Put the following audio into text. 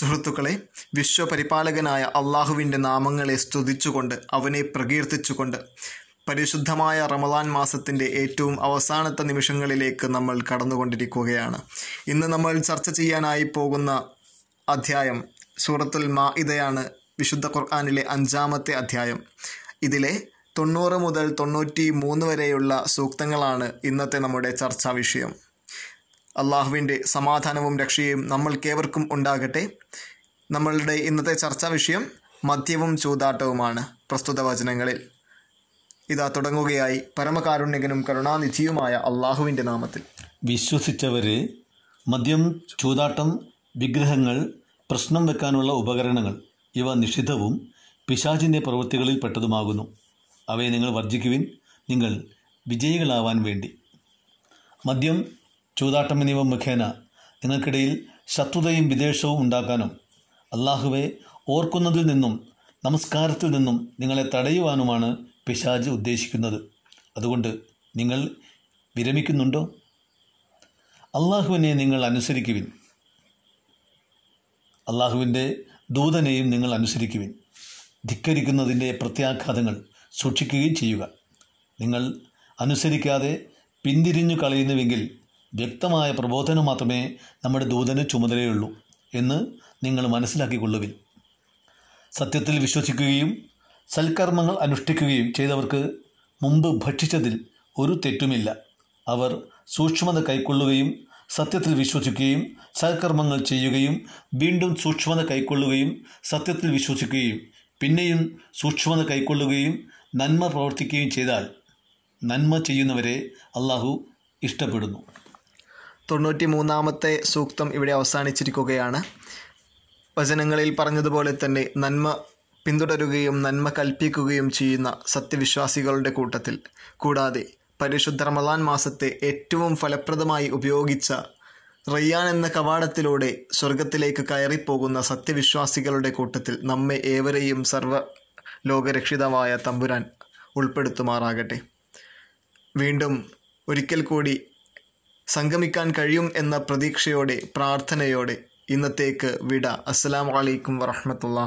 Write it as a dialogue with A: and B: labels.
A: സുഹൃത്തുക്കളെ വിശ്വപരിപാലകനായ അള്ളാഹുവിന്റെ നാമങ്ങളെ സ്തുതിച്ചുകൊണ്ട് അവനെ പ്രകീർത്തിച്ചുകൊണ്ട് പരിശുദ്ധമായ റമദാൻ മാസത്തിന്റെ ഏറ്റവും അവസാനത്തെ നിമിഷങ്ങളിലേക്ക് നമ്മൾ കടന്നുകൊണ്ടിരിക്കുകയാണ്. ഇന്ന് നമ്മൾ ചർച്ച ചെയ്യാനായി പോകുന്ന അധ്യായം സൂറത്തുൽ മാ ഇതയാണ് വിശുദ്ധ ഖുർആാനിലെ അഞ്ചാമത്തെ അധ്യായം. ഇതിലെ തൊണ്ണൂറ് മുതൽ തൊണ്ണൂറ്റി മൂന്ന് വരെയുള്ള സൂക്തങ്ങളാണ് ഇന്നത്തെ നമ്മുടെ ചർച്ചാ വിഷയം. അള്ളാഹുവിന്റെ സമാധാനവും രക്ഷയും നമ്മൾക്കേവർക്കും ഉണ്ടാകട്ടെ. നമ്മളുടെ ഇന്നത്തെ ചർച്ചാ വിഷയം മദ്യവും ചൂതാട്ടവുമാണ് പ്രസ്തുത വചനങ്ങളിൽ. ഇതാ തുടങ്ങുകയായി പരമകാരുണ്യകനും കരുണാനിധിയുമായ അള്ളാഹുവിന്റെ നാമത്തിൽ.
B: വിശ്വസിച്ചവർ മദ്യം ചൂതാട്ടം വിഗ്രഹങ്ങൾ പ്രശ്നം വെക്കാനുള്ള ഉപകരണങ്ങൾ ഇവ നിഷിദ്ധവും പിശാചിന്റെ പ്രവൃത്തികളിൽ പെട്ടതുമാകുന്നു. അവയെ നിങ്ങൾ വർജിക്കുവിൻ നിങ്ങൾ വിജയികളാവാൻ വേണ്ടി. മദ്യം ചൂതാട്ടം എന്നിവ മുഖേന നിങ്ങൾക്കിടയിൽ ശത്രുതയും വിദ്വേഷവും ഉണ്ടാക്കാനും അള്ളാഹുവെ ഓർക്കുന്നതിൽ നിന്നും നമസ്കാരത്തിൽ നിന്നും നിങ്ങളെ തടയുവാനുമാണ് പിശാജ് ഉദ്ദേശിക്കുന്നത്. അതുകൊണ്ട് നിങ്ങൾ വിരമിക്കുന്നുണ്ടോ? അള്ളാഹുവിനെ നിങ്ങൾ അനുസരിക്കുവിൻ. അള്ളാഹുവിന്റെ ദൂതനെയും നിങ്ങൾ അനുസരിക്കുവിൻ. ധിക്കരിക്കുന്നതിന്റെ പ്രത്യാഘാതങ്ങൾ സൂക്ഷിക്കുകയും ചെയ്യുക. നിങ്ങൾ അനുസരിക്കാതെ പിന്തിരിഞ്ഞു കളയുന്നുവെങ്കിൽ വ്യക്തമായ പ്രബോധനം മാത്രമേ നമ്മുടെ ദൂതന് ചുമതലയുള്ളൂ എന്ന് നിങ്ങൾ മനസ്സിലാക്കിക്കൊള്ളുവിൻ. സത്യത്തിൽ വിശ്വസിക്കുകയും സൽക്കർമ്മങ്ങൾ അനുഷ്ഠിക്കുകയും ചെയ്തവർക്ക് മുമ്പ് ഭക്ഷിച്ചതിൽ ഒരു തെറ്റുമില്ല. അവർ സൂക്ഷ്മത കൈക്കൊള്ളുകയും സത്യത്തിൽ വിശ്വസിക്കുകയും സൽക്കർമ്മങ്ങൾ ചെയ്യുകയും വീണ്ടും സൂക്ഷ്മത കൈക്കൊള്ളുകയും സത്യത്തിൽ വിശ്വസിക്കുകയും പിന്നെയും സൂക്ഷ്മത കൈക്കൊള്ളുകയും നന്മ പ്രവർത്തിക്കുകയും ചെയ്താൽ നന്മ ചെയ്യുന്നവരെ അള്ളാഹു ഇഷ്ടപ്പെടുന്നു.
A: തൊണ്ണൂറ്റി മൂന്നാമത്തെ സൂക്തം ഇവിടെ അവസാനിച്ചിരിക്കുകയാണ്. വചനങ്ങളിൽ പറഞ്ഞതുപോലെ തന്നെ നന്മ പിന്തുടരുകയും നന്മ കൽപ്പിക്കുകയും ചെയ്യുന്ന സത്യവിശ്വാസികളുടെ കൂട്ടത്തിൽ. കൂടാതെ പരിശുദ്ധ റമദാൻ മാസത്തെ ഏറ്റവും ഫലപ്രദമായി ഉപയോഗിച്ച റയ്യാൻ എന്ന കവാടത്തിലൂടെ സ്വർഗത്തിലേക്ക് കയറിപ്പോകുന്ന സത്യവിശ്വാസികളുടെ കൂട്ടത്തിൽ നമ്മെ ഏവരെയും സർവ ലോകരക്ഷിതമായ തമ്പുരാൻ ഉൾപ്പെടുത്തുമാറാകട്ടെ. വീണ്ടും ഒരിക്കൽ കൂടി സംഗമിക്കാൻ കഴിയും എന്ന പ്രതീക്ഷയോടെ പ്രാർത്ഥനയോടെ ഇന്നത്തേക്ക് വിട. അസ്സലാമു അലൈക്കും വറഹമത്തുള്ള